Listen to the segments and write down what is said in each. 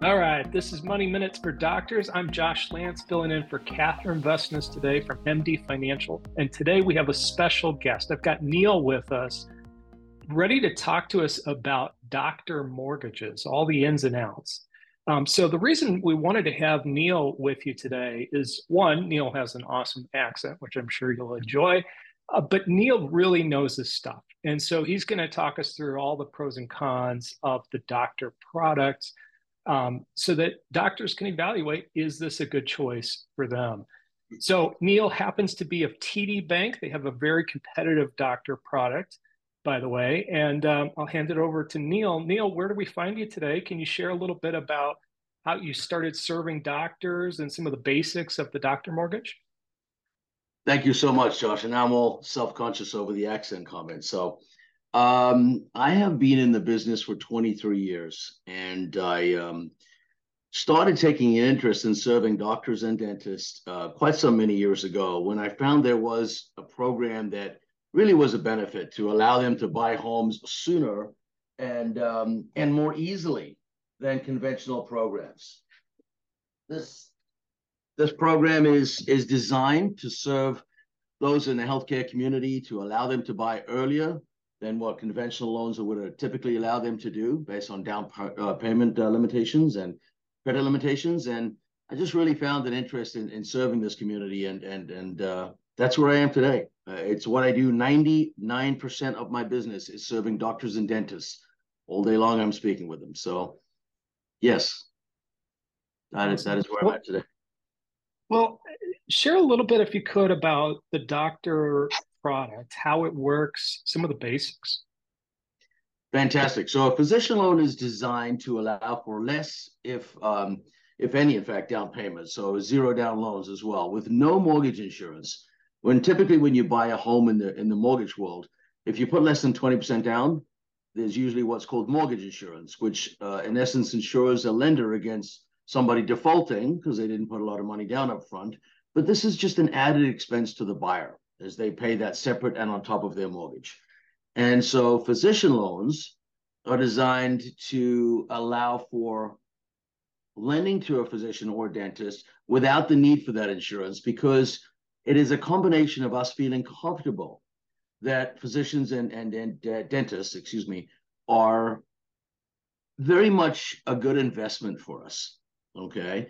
All right, this is Money Minutes for Doctors. I'm Josh Lantz, filling in for Catherine Vestnes today from MD Financial. And today we have a special guest. I've got Neil with us, ready to talk to us about doctor mortgages, all the ins and outs. Um, so, the reason we wanted to have Neil with you today is one, Neil has an awesome accent, which I'm sure you'll enjoy. Uh, but Neil really knows this stuff. And so he's going to talk us through all the pros and cons of the doctor products um, so that doctors can evaluate is this a good choice for them? So Neil happens to be of TD Bank. They have a very competitive doctor product, by the way. And um, I'll hand it over to Neil. Neil, where do we find you today? Can you share a little bit about how you started serving doctors and some of the basics of the doctor mortgage? Thank you so much, Josh. And now I'm all self-conscious over the accent comment. So um, I have been in the business for 23 years, and I um, started taking an interest in serving doctors and dentists uh, quite so many years ago when I found there was a program that really was a benefit to allow them to buy homes sooner and um, and more easily than conventional programs. This this program is, is designed to serve those in the healthcare community to allow them to buy earlier than what conventional loans would typically allow them to do based on down uh, payment uh, limitations and credit limitations. And I just really found an interest in, in serving this community, and and and uh, that's where I am today. Uh, it's what I do. Ninety nine percent of my business is serving doctors and dentists all day long. I'm speaking with them. So, yes, that is that is where I'm at today. Well, share a little bit, if you could, about the doctor product, how it works, some of the basics. Fantastic. So a physician loan is designed to allow for less, if um, if any, in fact, down payments. So zero down loans as well, with no mortgage insurance. When typically when you buy a home in the in the mortgage world, if you put less than twenty percent down, there's usually what's called mortgage insurance, which uh, in essence insures a lender against somebody defaulting because they didn't put a lot of money down up front. But this is just an added expense to the buyer as they pay that separate and on top of their mortgage. And so physician loans are designed to allow for lending to a physician or dentist without the need for that insurance because it is a combination of us feeling comfortable that physicians and, and, and uh, dentists, excuse me, are very much a good investment for us okay?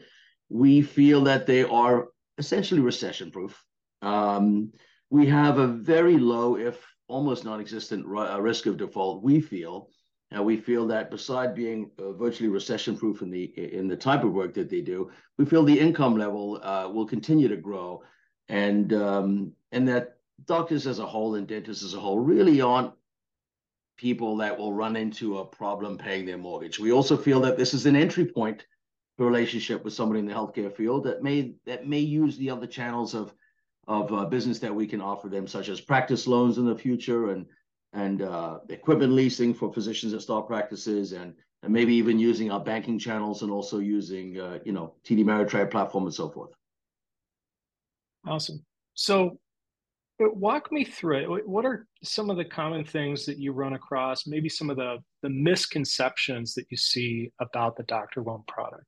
We feel that they are essentially recession proof. Um, we have a very low, if almost non-existent uh, risk of default, we feel. And we feel that beside being uh, virtually recession proof in the in the type of work that they do, we feel the income level uh, will continue to grow, and um, and that doctors as a whole and dentists as a whole really aren't people that will run into a problem paying their mortgage. We also feel that this is an entry point relationship with somebody in the healthcare field that may that may use the other channels of of uh, business that we can offer them, such as practice loans in the future and and uh, equipment leasing for physicians that start practices and and maybe even using our banking channels and also using uh, you know TD Ameritrade platform and so forth. Awesome. So walk me through it. What are some of the common things that you run across? Maybe some of the the misconceptions that you see about the doctor loan product.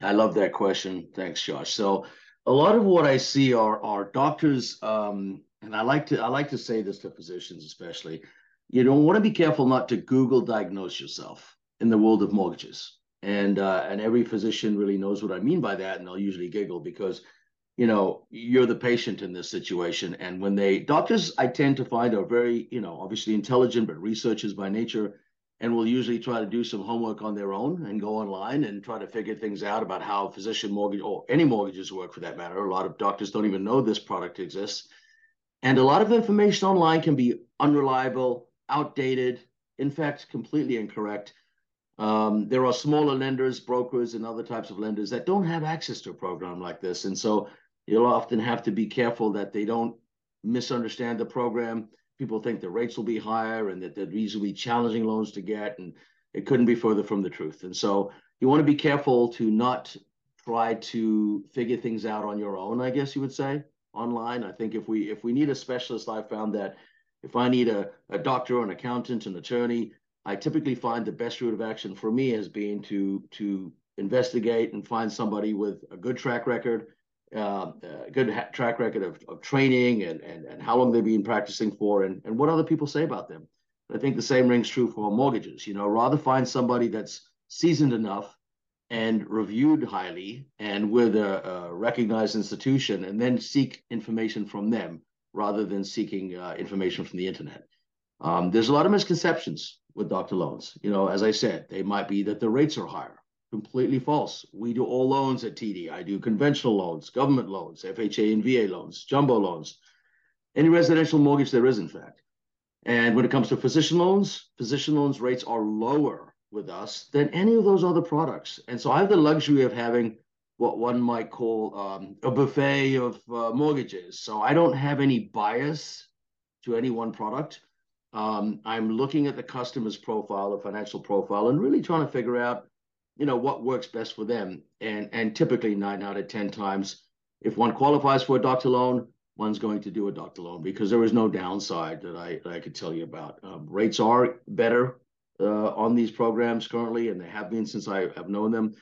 I love that question. Thanks, Josh. So a lot of what I see are are doctors, um, and I like to I like to say this to physicians especially. You don't want to be careful not to Google diagnose yourself in the world of mortgages, and uh, and every physician really knows what I mean by that, and they'll usually giggle because you know you're the patient in this situation, and when they doctors I tend to find are very you know obviously intelligent but researchers by nature and will usually try to do some homework on their own and go online and try to figure things out about how physician mortgage or any mortgages work for that matter. A lot of doctors don't even know this product exists. And a lot of information online can be unreliable, outdated, in fact, completely incorrect. Um, there are smaller lenders, brokers, and other types of lenders that don't have access to a program like this. And so you'll often have to be careful that they don't misunderstand the program people think the rates will be higher and that these will be challenging loans to get, and it couldn't be further from the truth. And so you want to be careful to not try to figure things out on your own, I guess you would say, online. I think if we if we need a specialist, I've found that if I need a, a doctor, an accountant, an attorney, I typically find the best route of action for me has been to to investigate and find somebody with a good track record, uh, a good ha- track record of, of training and, and and how long they've been practicing for, and and what other people say about them. I think the same rings true for mortgages. You know, rather find somebody that's seasoned enough and reviewed highly and with a, a recognized institution, and then seek information from them rather than seeking uh, information from the internet. Um, there's a lot of misconceptions with doctor loans. You know, as I said, they might be that the rates are higher. Completely false. We do all loans at TD. I do conventional loans, government loans, FHA and VA loans, jumbo loans, any residential mortgage there is, in fact. And when it comes to physician loans, physician loans rates are lower with us than any of those other products. And so I have the luxury of having what one might call um, a buffet of uh, mortgages. So I don't have any bias to any one product. Um, I'm looking at the customer's profile, the financial profile, and really trying to figure out, you know, what works best for them. And and typically nine out of ten times, if one qualifies for a doctor loan, one's going to do a doctor loan because there is no downside that I that I could tell you about. Um, rates are better uh, on these programs currently, and they have been since I have known them.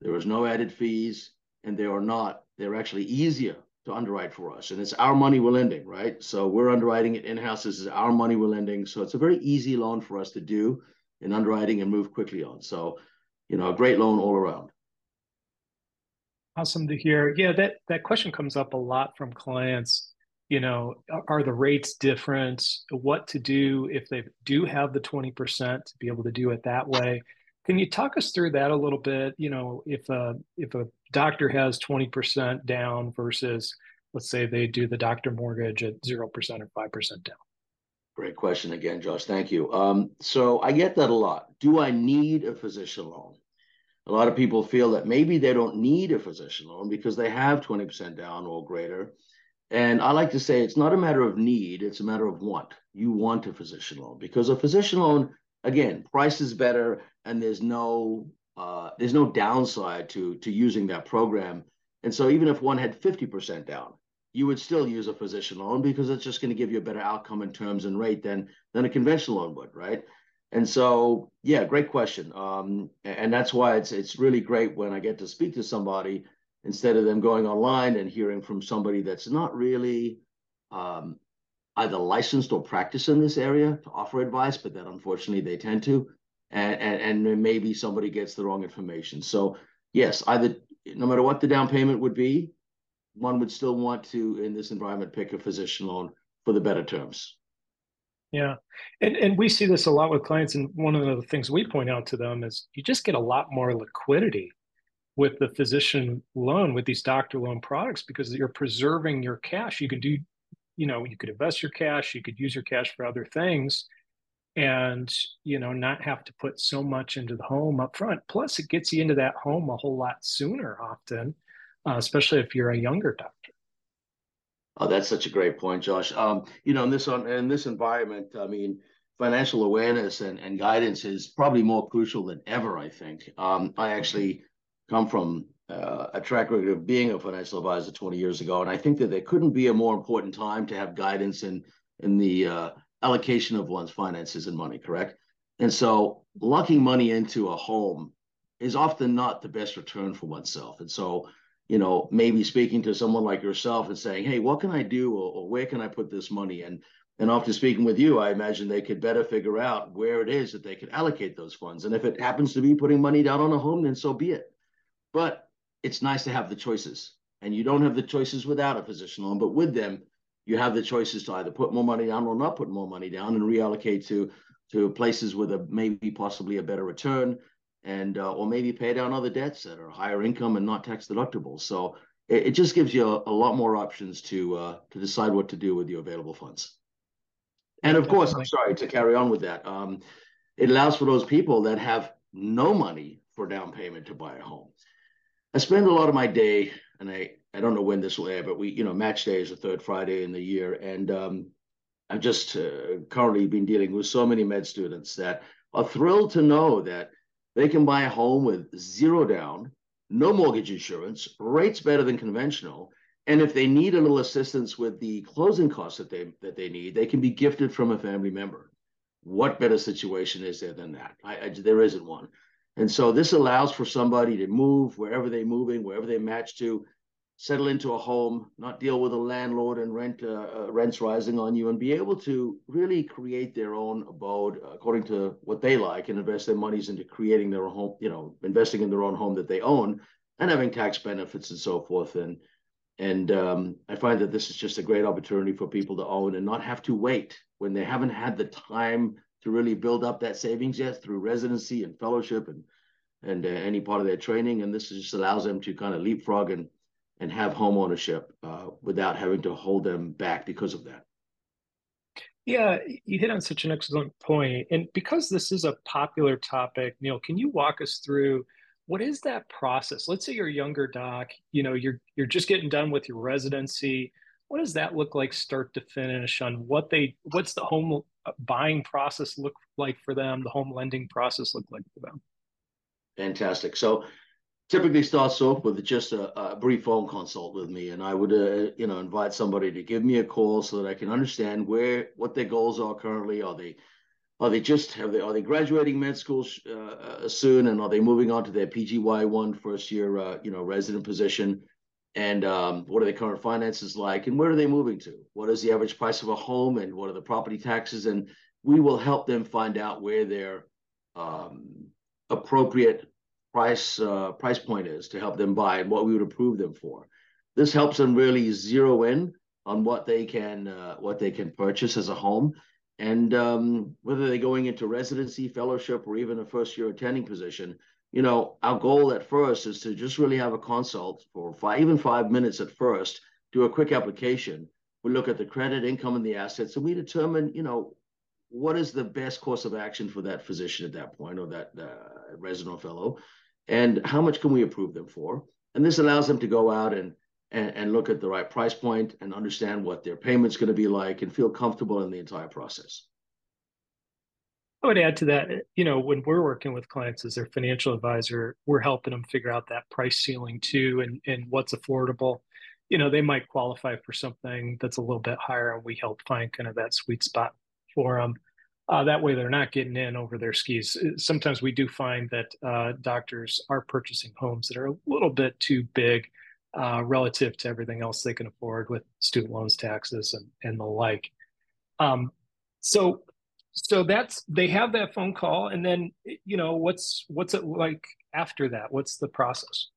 There is no added fees, and they are not. They're actually easier to underwrite for us, and it's our money we're lending, right? So we're underwriting it in house. This is our money we're lending, so it's a very easy loan for us to do in underwriting and move quickly on. So, you know, a great loan all around. Awesome to hear. Yeah, that that question comes up a lot from clients you know, are the rates different? What to do if they do have the 20% to be able to do it that way? Can you talk us through that a little bit? You know, if a if a doctor has 20% down versus let's say they do the doctor mortgage at 0% or 5% down. Great question again, Josh. Thank you. Um, so I get that a lot. Do I need a physician loan? A lot of people feel that maybe they don't need a physician loan because they have 20% down or greater and I like to say it's not a matter of need, it's a matter of want. You want a physician loan because a physician loan, again, price is better and there's no uh, there's no downside to to using that program. And so even if one had 50% down, you would still use a physician loan because it's just going to give you a better outcome in terms and rate than than a conventional loan would, right? And so, yeah, great question. Um, and that's why it's it's really great when I get to speak to somebody instead of them going online and hearing from somebody that's not really um, either licensed or practice in this area to offer advice, but that unfortunately they tend to, and, and, and maybe somebody gets the wrong information. So yes, either no matter what the down payment would be, one would still want to, in this environment, pick a physician loan for the better terms. Yeah. And and we see this a lot with clients. And one of the things we point out to them is you just get a lot more liquidity with the physician loan with these doctor loan products because you're preserving your cash you could do you know you could invest your cash you could use your cash for other things and you know not have to put so much into the home up front plus it gets you into that home a whole lot sooner often uh, especially if you're a younger doctor. Oh that's such a great point josh. Um, you know in this on in this environment i mean financial awareness and, and guidance is probably more crucial than ever i think. Um, i actually come from uh, a track record of being a financial advisor 20 years ago, and I think that there couldn't be a more important time to have guidance in in the uh, allocation of one's finances and money. Correct, and so locking money into a home is often not the best return for oneself, and so you know maybe speaking to someone like yourself and saying, "Hey, what can I do, or, or where can I put this money?" and and after speaking with you, I imagine they could better figure out where it is that they could allocate those funds. And if it happens to be putting money down on a home, then so be it. But it's nice to have the choices. And you don't have the choices without a physician loan, but with them, you have the choices to either put more money down or not put more money down and reallocate to to places with a maybe possibly a better return and uh, or maybe pay down other debts that are higher income and not tax deductible. So it, it just gives you a, a, lot more options to uh, to decide what to do with your available funds. And of course, I'm sorry to carry on with that. Um, it allows for those people that have no money for down payment to buy a home. I spend a lot of my day, and I I don't know when this will air, but we you know match day is the third Friday in the year, and um, I've just uh, currently been dealing with so many med students that are thrilled to know that they can buy a home with zero down, no mortgage insurance, rates better than conventional, and if they need a little assistance with the closing costs that they that they need, they can be gifted from a family member. what better situation is there than that? I, I, there isn't one. And so this allows for somebody to move wherever they're moving, wherever they match to, settle into a home, not deal with a landlord and rent uh, uh, rents rising on you, and be able to really create their own abode according to what they like and invest their monies into creating their own home, you know, investing in their own home that they own and having tax benefits and so forth. And and um, I find that this is just a great opportunity for people to own and not have to wait when they haven't had the time to really build up that savings yet through residency and fellowship and and uh, any part of their training. And this just allows them to kind of leapfrog and and have home ownership uh, without having to hold them back because of that. Yeah, you hit on such an excellent point. And because this is a popular topic, Neil, can you walk us through what is that process? Let's say you're a younger doc, you know, you're you're just getting done with your residency what does that look like start to finish on what they what's the home buying process look like for them the home lending process look like for them fantastic so typically starts off with just a, a brief phone consult with me and i would uh, you know invite somebody to give me a call so that i can understand where what their goals are currently. Are they are they just have they are they graduating med school uh, uh, soon and are they moving on to their pgy one first year uh, you know resident position? And um, what are the current finances like and where are they moving to? What is the average price of a home and what are the property taxes? And we will help them find out where their um, appropriate price uh, price point is to help them buy and what we would approve them for. This helps them really zero in on what they can uh, what they can purchase as a home. And um, whether they're going into residency fellowship or even a first year attending position you know, our goal at first is to just really have a consult for five, even five minutes at first, do a quick application. We look at the credit, income, and the assets, and we determine, you know, what is the best course of action for that physician at that point or that uh, resident or fellow, and how much can we approve them for? And this allows them to go out and, and, and look at the right price point and understand what their payment's going to be like and feel comfortable in the entire process. I would add to that, you know, when we're working with clients as their financial advisor, we're helping them figure out that price ceiling too and, and what's affordable. You know, they might qualify for something that's a little bit higher, and we help find kind of that sweet spot for them. Uh, that way, they're not getting in over their skis. Sometimes we do find that uh, doctors are purchasing homes that are a little bit too big uh, relative to everything else they can afford with student loans, taxes, and, and the like. Um, so so that's they have that phone call and then you know what's what's it like after that what's the process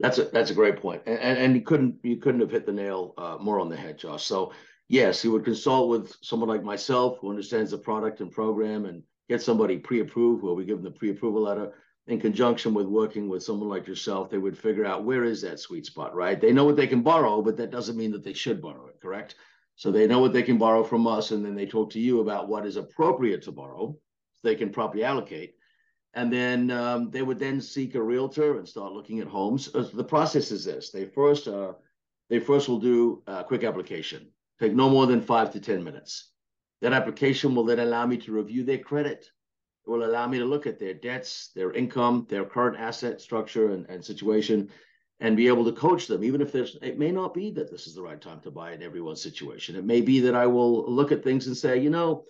that's a that's a great point and and, and you couldn't you couldn't have hit the nail uh, more on the head josh so yes you would consult with someone like myself who understands the product and program and get somebody pre-approved where we give them the pre-approval letter. In conjunction with working with someone like yourself they would figure out where is that sweet spot right? They know what they can borrow but that doesn't mean that they should borrow it correct? So they know what they can borrow from us, and then they talk to you about what is appropriate to borrow, so they can properly allocate. And then um, they would then seek a realtor and start looking at homes. Uh, the process is this: they first uh, they first will do a quick application, take no more than five to ten minutes. That application will then allow me to review their credit. It will allow me to look at their debts, their income, their current asset structure and, and situation, and be able to coach them, even if there's, it may not be that this is the right time to buy in everyone's situation. It may be that I will look at things and say, you know,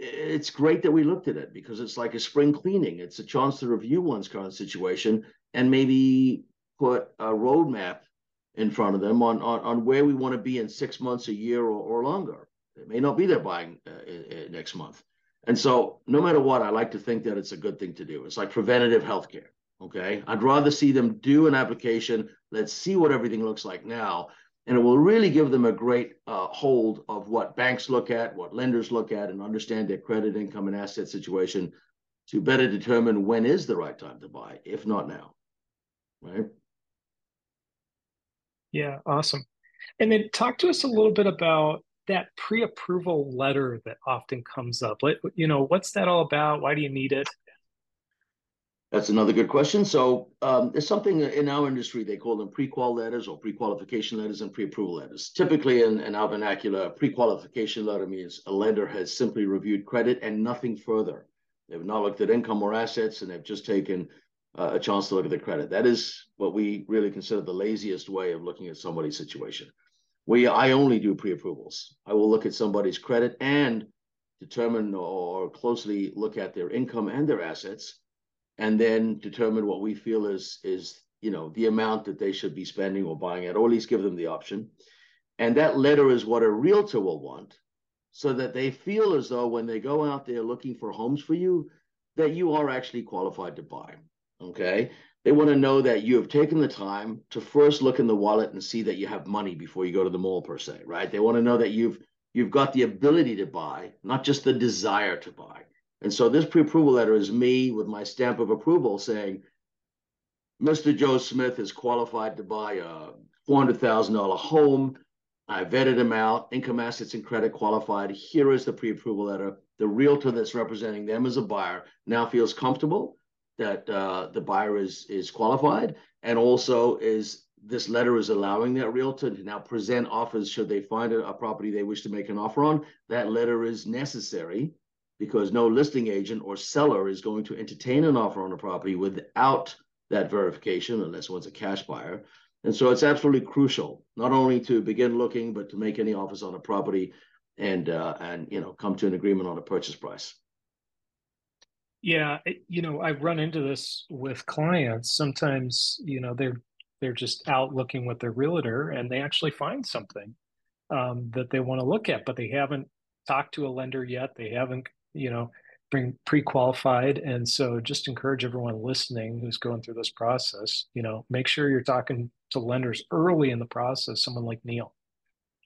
it's great that we looked at it because it's like a spring cleaning. It's a chance to review one's current situation and maybe put a roadmap in front of them on, on, on where we want to be in six months, a year, or, or longer. It may not be there buying uh, next month. And so, no matter what, I like to think that it's a good thing to do. It's like preventative healthcare. Okay. I'd rather see them do an application. Let's see what everything looks like now. And it will really give them a great uh, hold of what banks look at, what lenders look at, and understand their credit, income, and asset situation to better determine when is the right time to buy, if not now. Right. Yeah. Awesome. And then talk to us a little bit about that pre-approval letter that often comes up. Like, you know, what's that all about? Why do you need it? That's another good question. So um, there's something in our industry, they call them pre-qual letters or pre-qualification letters and pre-approval letters. Typically in, in our vernacular, a pre-qualification letter means a lender has simply reviewed credit and nothing further. They've not looked at income or assets and they've just taken uh, a chance to look at the credit. That is what we really consider the laziest way of looking at somebody's situation. We, I only do pre-approvals. I will look at somebody's credit and determine or closely look at their income and their assets, and then determine what we feel is is you know the amount that they should be spending or buying at, or at least give them the option. And that letter is what a realtor will want, so that they feel as though when they go out there looking for homes for you, that you are actually qualified to buy. Okay. They want to know that you have taken the time to first look in the wallet and see that you have money before you go to the mall, per se, right? They want to know that you've you've got the ability to buy, not just the desire to buy. And so this pre-approval letter is me with my stamp of approval saying, Mr. Joe Smith is qualified to buy a $400,000 home. I vetted him out, income assets and credit qualified. Here is the pre-approval letter. The realtor that's representing them as a buyer now feels comfortable that uh, the buyer is is qualified, and also is this letter is allowing that realtor to now present offers should they find a, a property they wish to make an offer on. That letter is necessary because no listing agent or seller is going to entertain an offer on a property without that verification unless one's a cash buyer. And so it's absolutely crucial not only to begin looking, but to make any offers on a property and uh, and you know come to an agreement on a purchase price. Yeah, you know, I've run into this with clients. Sometimes, you know, they're they're just out looking with their realtor and they actually find something um, that they want to look at, but they haven't talked to a lender yet. They haven't, you know, bring pre-qualified. And so just encourage everyone listening who's going through this process, you know, make sure you're talking to lenders early in the process, someone like Neil.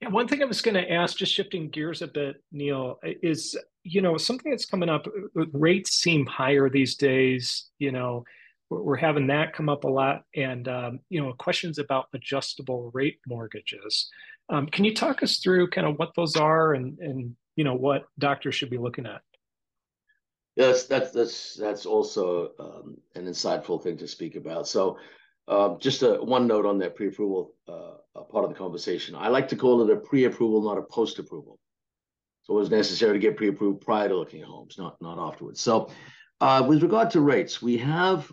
Yeah, one thing I was going to ask, just shifting gears a bit, Neil, is you know something that's coming up. Uh, rates seem higher these days. You know, we're having that come up a lot, and um, you know, questions about adjustable rate mortgages. Um, can you talk us through kind of what those are and and you know what doctors should be looking at? Yes, that's that's that's also um, an insightful thing to speak about. So, um, just a, one note on that pre-approval uh, part of the conversation. I like to call it a pre-approval, not a post-approval. So it was necessary to get pre-approved prior to looking at homes, not not afterwards. So, uh, with regard to rates, we have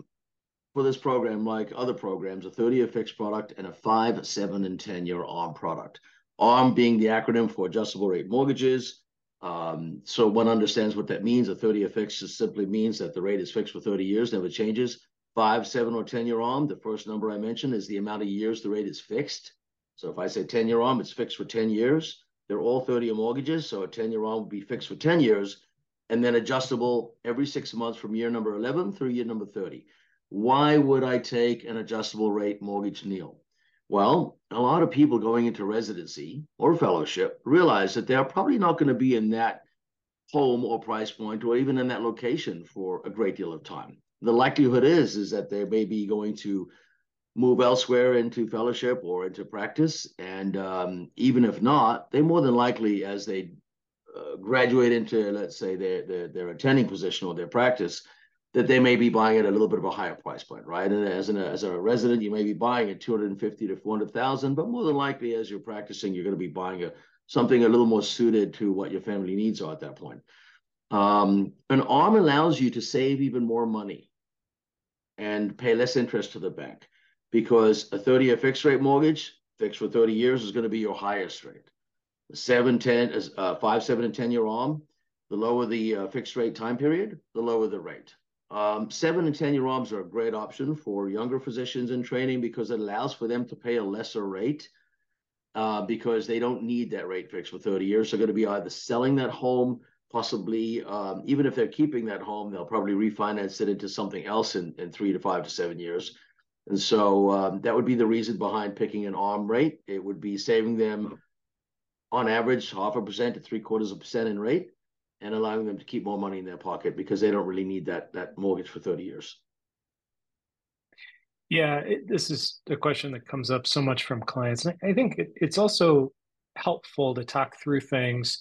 for this program, like other programs, a 30-year fixed product and a five, seven, and 10-year ARM product. ARM being the acronym for adjustable rate mortgages. Um, so one understands what that means. A 30-year fixed just simply means that the rate is fixed for 30 years, never changes five, seven, or 10 year ARM, the first number I mentioned is the amount of years the rate is fixed. So if I say 10 year ARM, it's fixed for 10 years. They're all 30 year mortgages. So a 10 year ARM would be fixed for 10 years and then adjustable every six months from year number 11 through year number 30. Why would I take an adjustable rate mortgage, Neil? Well, a lot of people going into residency or fellowship realize that they're probably not going to be in that home or price point or even in that location for a great deal of time the likelihood is is that they may be going to move elsewhere into fellowship or into practice. And um, even if not they more than likely as they uh, graduate into let's say their, their their attending position or their practice that they may be buying at a little bit of a higher price point right? And as, an, as a resident you may be buying at 250 to 400000 but more than likely as you're practicing you're going to be buying a something a little more suited to what your family needs are at that point. Um, an arm allows you to save even more money and pay less interest to the bank because a 30 year fixed rate mortgage, fixed for 30 years, is going to be your highest rate. The 7, 10, uh, 5, 7, and 10 year ARM, the lower the uh, fixed rate time period, the lower the rate. Um, 7 and 10 year ARMs are a great option for younger physicians in training because it allows for them to pay a lesser rate. Uh, because they don't need that rate fixed for 30 years. They're going to be either selling that home possibly um, even if they're keeping that home, they'll probably refinance it into something else in, in three to five to seven years. And so um, that would be the reason behind picking an ARM rate. It would be saving them on average half a percent to three quarters of a percent in rate and allowing them to keep more money in their pocket because they don't really need that that mortgage for 30 years. Yeah, it, this is a question that comes up so much from clients. I think it, it's also helpful to talk through things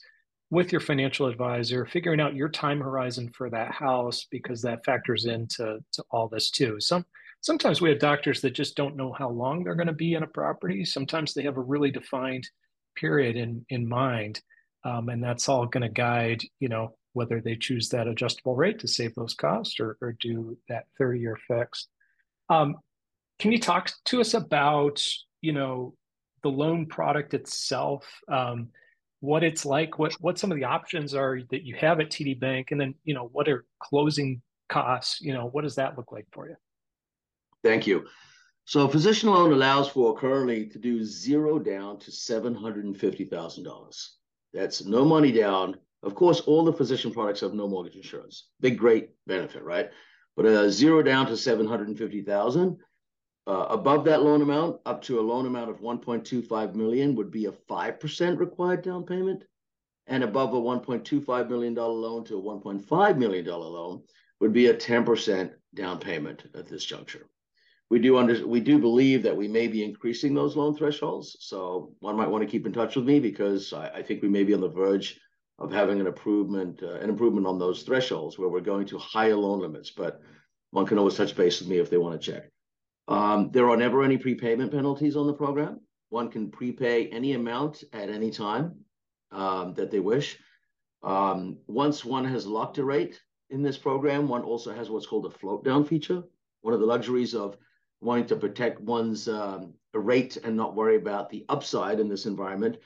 with your financial advisor, figuring out your time horizon for that house because that factors into to all this too. Some sometimes we have doctors that just don't know how long they're going to be in a property. Sometimes they have a really defined period in in mind, um, and that's all going to guide you know whether they choose that adjustable rate to save those costs or, or do that 30 year fixed. Um, can you talk to us about you know the loan product itself? Um, what it's like, what what some of the options are that you have at TD Bank, and then you know what are closing costs. You know, what does that look like for you? Thank you. So physician loan allows for currently to do zero down to seven hundred and fifty thousand dollars. That's no money down. Of course, all the physician products have no mortgage insurance. Big, great benefit, right? But a zero down to seven hundred and fifty thousand uh, above that loan amount, up to a loan amount of 1.25 million would be a 5% required down payment. And above a $1.25 million loan to a $1.5 million loan would be a 10% down payment at this juncture. We do under, we do believe that we may be increasing those loan thresholds. So one might want to keep in touch with me because I, I think we may be on the verge of having an improvement, uh, an improvement on those thresholds where we're going to higher loan limits. But one can always touch base with me if they want to check. Um, there are never any prepayment penalties on the program. One can prepay any amount at any time um, that they wish. Um, once one has locked a rate in this program, one also has what's called a float down feature. One of the luxuries of wanting to protect one's um, rate and not worry about the upside in this environment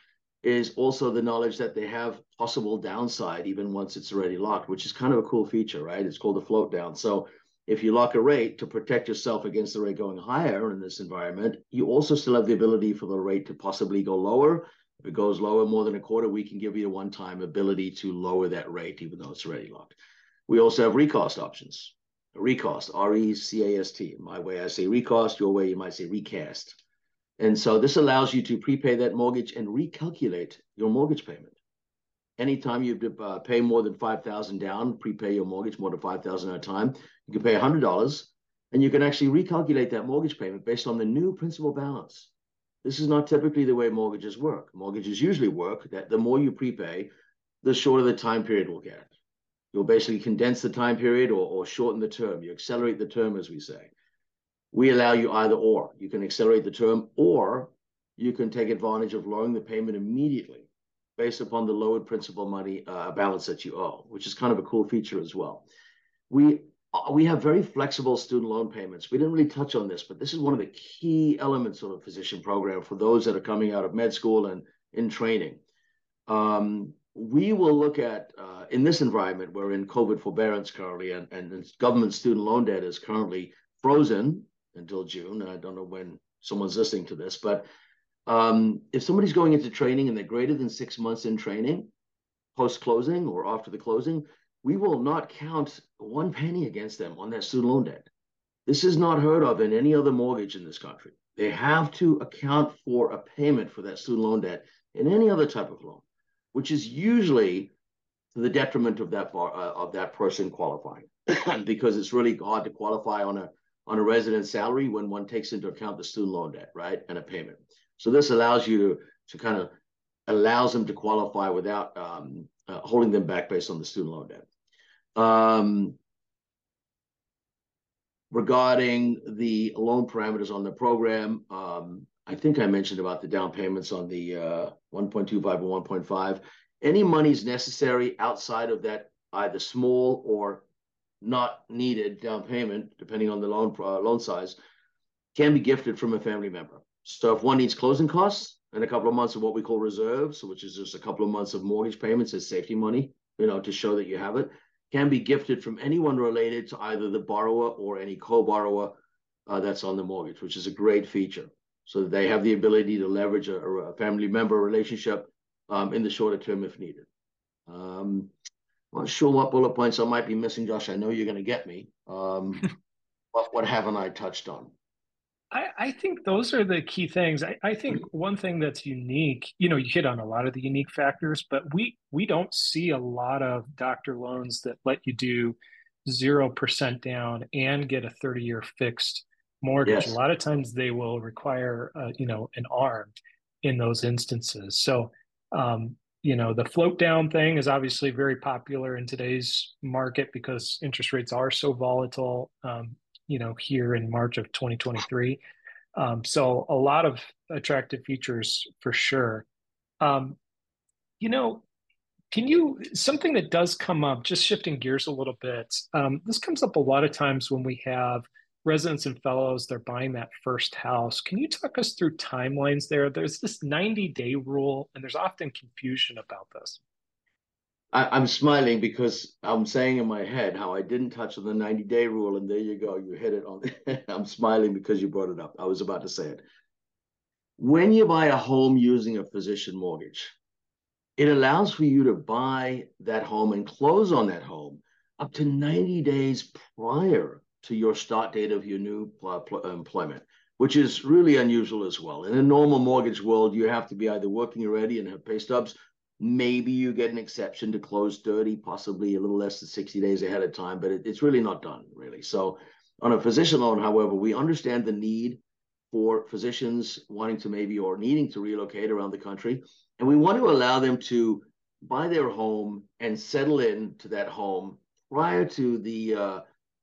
is also the knowledge that they have possible downside even once it's already locked, which is kind of a cool feature, right? It's called a float down. So if you lock a rate to protect yourself against the rate going higher in this environment, you also still have the ability for the rate to possibly go lower. If it goes lower more than a quarter, we can give you a one-time ability to lower that rate, even though it's already locked. We also have recast options. Recast, R-E-C-A-S-T. My way, I say recast. Your way, you might say recast. And so this allows you to prepay that mortgage and recalculate your mortgage payment anytime you uh, pay more than 5000 down, prepay your mortgage more than 5000 at a time, you can pay $100 and you can actually recalculate that mortgage payment based on the new principal balance. This is not typically the way mortgages work. Mortgages usually work that the more you prepay, the shorter the time period will get. You'll basically condense the time period or, or shorten the term. You accelerate the term, as we say. We allow you either or. You can accelerate the term or you can take advantage of lowering the payment immediately based upon the lowered principal money uh, balance that you owe, which is kind of a cool feature as well. We we have very flexible student loan payments. We didn't really touch on this, but this is one of the key elements of a physician program for those that are coming out of med school and in training. Um, we will look at uh, in this environment, we're in COVID forbearance currently, and, and government student loan debt is currently frozen until June. I don't know when someone's listening to this, but um, if somebody's going into training and they're greater than six months in training, post closing or after the closing, we will not count one penny against them on their student loan debt. This is not heard of in any other mortgage in this country. They have to account for a payment for that student loan debt in any other type of loan, which is usually to the detriment of that bar, uh, of that person qualifying, because it's really hard to qualify on a on a resident salary when one takes into account the student loan debt, right, and a payment. So this allows you to, to kind of allows them to qualify without um, uh, holding them back based on the student loan debt. Um, regarding the loan parameters on the program, um, I think I mentioned about the down payments on the uh, 1.25 and 1.5. Any monies necessary outside of that, either small or not needed down payment, depending on the loan uh, loan size, can be gifted from a family member. So if one needs closing costs and a couple of months of what we call reserves, which is just a couple of months of mortgage payments as safety money, you know, to show that you have it, can be gifted from anyone related to either the borrower or any co-borrower uh, that's on the mortgage, which is a great feature. So they have the ability to leverage a, a family member relationship um, in the shorter term if needed. Um, I'm not sure what bullet points I might be missing, Josh. I know you're going to get me. Um, what, what haven't I touched on? I, I, think those are the key things. I, I, think one thing that's unique, you know, you hit on a lot of the unique factors, but we we don't see a lot of doctor loans that let you do zero percent down and get a 30 year fixed mortgage. Yes. A lot of times they will require, uh, you know, an ARM in those instances. So, um, you know, the float down thing is obviously very popular in today's market because interest rates are so volatile. Um, you know, here in March of 2023. Um, so a lot of attractive features for sure. Um, you know, can you something that does come up? Just shifting gears a little bit. Um, this comes up a lot of times when we have residents and fellows they're buying that first house. Can you talk us through timelines there? There's this 90 day rule, and there's often confusion about this. I, am smiling because I'm saying in my head how I didn't touch on the 90 day rule, and there you go, you hit it on. I'm smiling because you brought it up. I was about to say it. When you buy a home using a physician mortgage, it allows for you to buy that home and close on that home up to 90 days prior to your start date of your new employment, which is really unusual as well. In a normal mortgage world, you have to be either working already and have pay stubs. Maybe you get an exception to close 30, possibly a little less than 60 days ahead of time, but it, it's really not done, really. So, on a physician loan, however, we understand the need for physicians wanting to maybe or needing to relocate around the country. And we want to allow them to buy their home and settle into that home prior to the uh,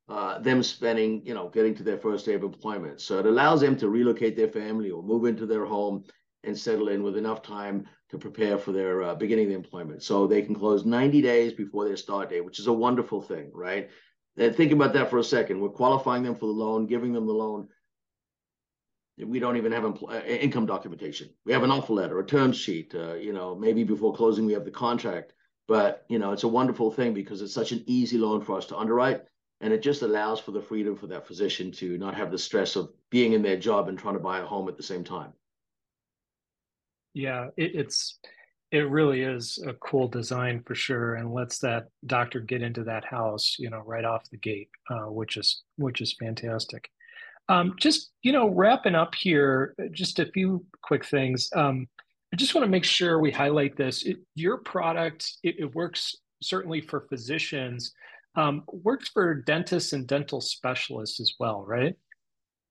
uh, them spending, you know, getting to their first day of employment. So it allows them to relocate their family or move into their home and settle in with enough time to prepare for their uh, beginning of the employment. So they can close 90 days before their start date, which is a wonderful thing, right? And think about that for a second. We're qualifying them for the loan, giving them the loan. We don't even have empl- uh, income documentation. We have an offer letter, a term sheet. Uh, you know, maybe before closing, we have the contract. But you know, it's a wonderful thing because it's such an easy loan for us to underwrite and it just allows for the freedom for that physician to not have the stress of being in their job and trying to buy a home at the same time yeah it, it's it really is a cool design for sure and lets that doctor get into that house you know right off the gate uh, which is which is fantastic um, just you know wrapping up here just a few quick things um, i just want to make sure we highlight this it, your product it, it works certainly for physicians um, works for dentists and dental specialists as well, right?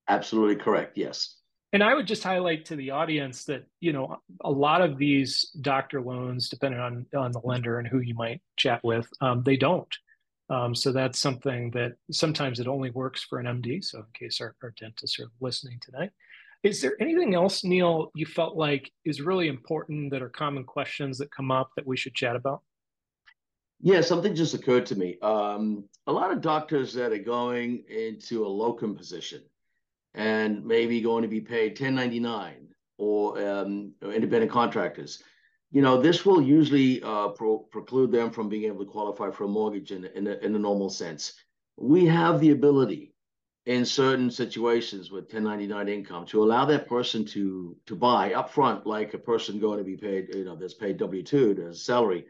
Absolutely correct. Yes. And I would just highlight to the audience that you know a lot of these doctor loans, depending on on the lender and who you might chat with, um, they don't. Um, so that's something that sometimes it only works for an MD. So in case our, our dentists are listening tonight, is there anything else, Neil, you felt like is really important that are common questions that come up that we should chat about? Yeah, something just occurred to me. Um, a lot of doctors that are going into a locum position and maybe going to be paid 1099 or, um, independent contractors, you know, this will usually uh, pro- preclude them from being able to qualify for a mortgage in, in, a, in a normal sense. We have the ability in certain situations with 1099 income to allow that person to to buy upfront, like a person going to be paid, you know, that's paid W two to salary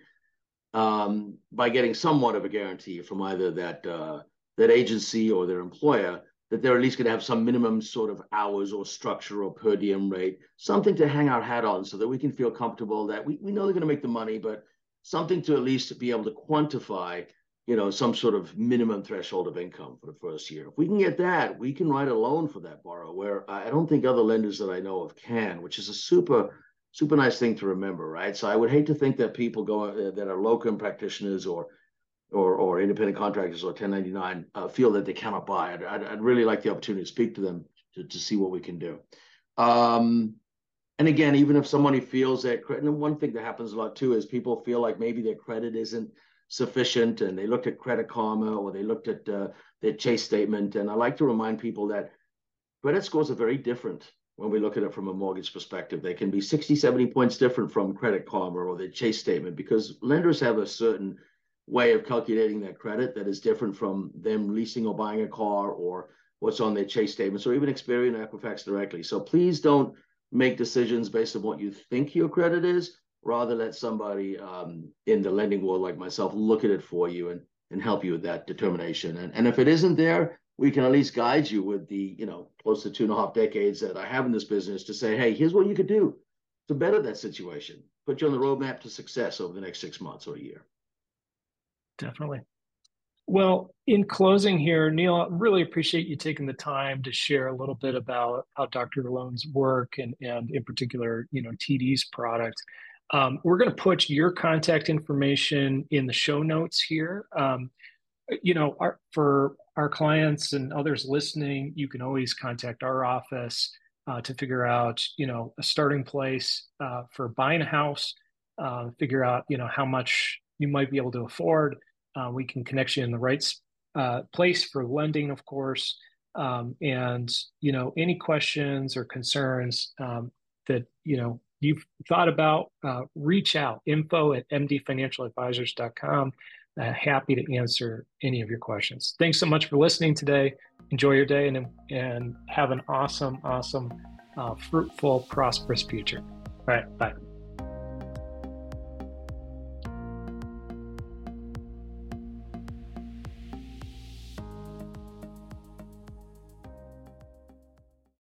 um, by getting somewhat of a guarantee from either that uh, that agency or their employer that they're at least going to have some minimum sort of hours or structure or per diem rate, something to hang our hat on so that we can feel comfortable that we, we know they're going to make the money, but something to at least be able to quantify, you know, some sort of minimum threshold of income for the first year. If we can get that, we can write a loan for that borrower where I don't think other lenders that I know of can, which is a super super nice thing to remember, right? So I would hate to think that people go uh, that are locum practitioners or or or independent contractors or 1099 uh, feel that they cannot buy. I'd, I'd, I'd, really like the opportunity to speak to them to, to see what we can do. Um, and again, even if somebody feels that credit, and one thing that happens a lot too is people feel like maybe their credit isn't sufficient, and they looked at Credit Karma or they looked at uh, their Chase statement. And I like to remind people that credit scores are very different when we look at it from a mortgage perspective. They can be 60, 70 points different from Credit Karma or the Chase statement because lenders have a certain way of calculating that credit that is different from them leasing or buying a car or what's on their Chase statements or even Experian or Equifax directly. So please don't make decisions based on what you think your credit is. Rather, let somebody um, in the lending world like myself look at it for you and, and help you with that determination. And, and if it isn't there, we can at least guide you with the, you know, close to two and a half decades that I have in this business to say, hey, here's what you could do to better that situation, put you on the roadmap to success over the next six months or a year. Definitely. Well, in closing here, Neil, I really appreciate you taking the time to share a little bit about how Dr. Loans work and, and in particular, you know, TD's product. Um, we're going to put your contact information in the show notes here. Um, you know, our, for our clients and others listening, you can always contact our office uh, to figure out, you know, a starting place uh, for buying a house. Uh, figure out, you know, how much you might be able to afford. Uh, we can connect you in the right uh, place for lending, of course. Um, and you know, any questions or concerns um, that you know you've thought about, uh, reach out. Info at mdfinancialadvisors.com. Uh, happy to answer any of your questions. Thanks so much for listening today. Enjoy your day and and have an awesome, awesome, uh, fruitful, prosperous future. All right, bye.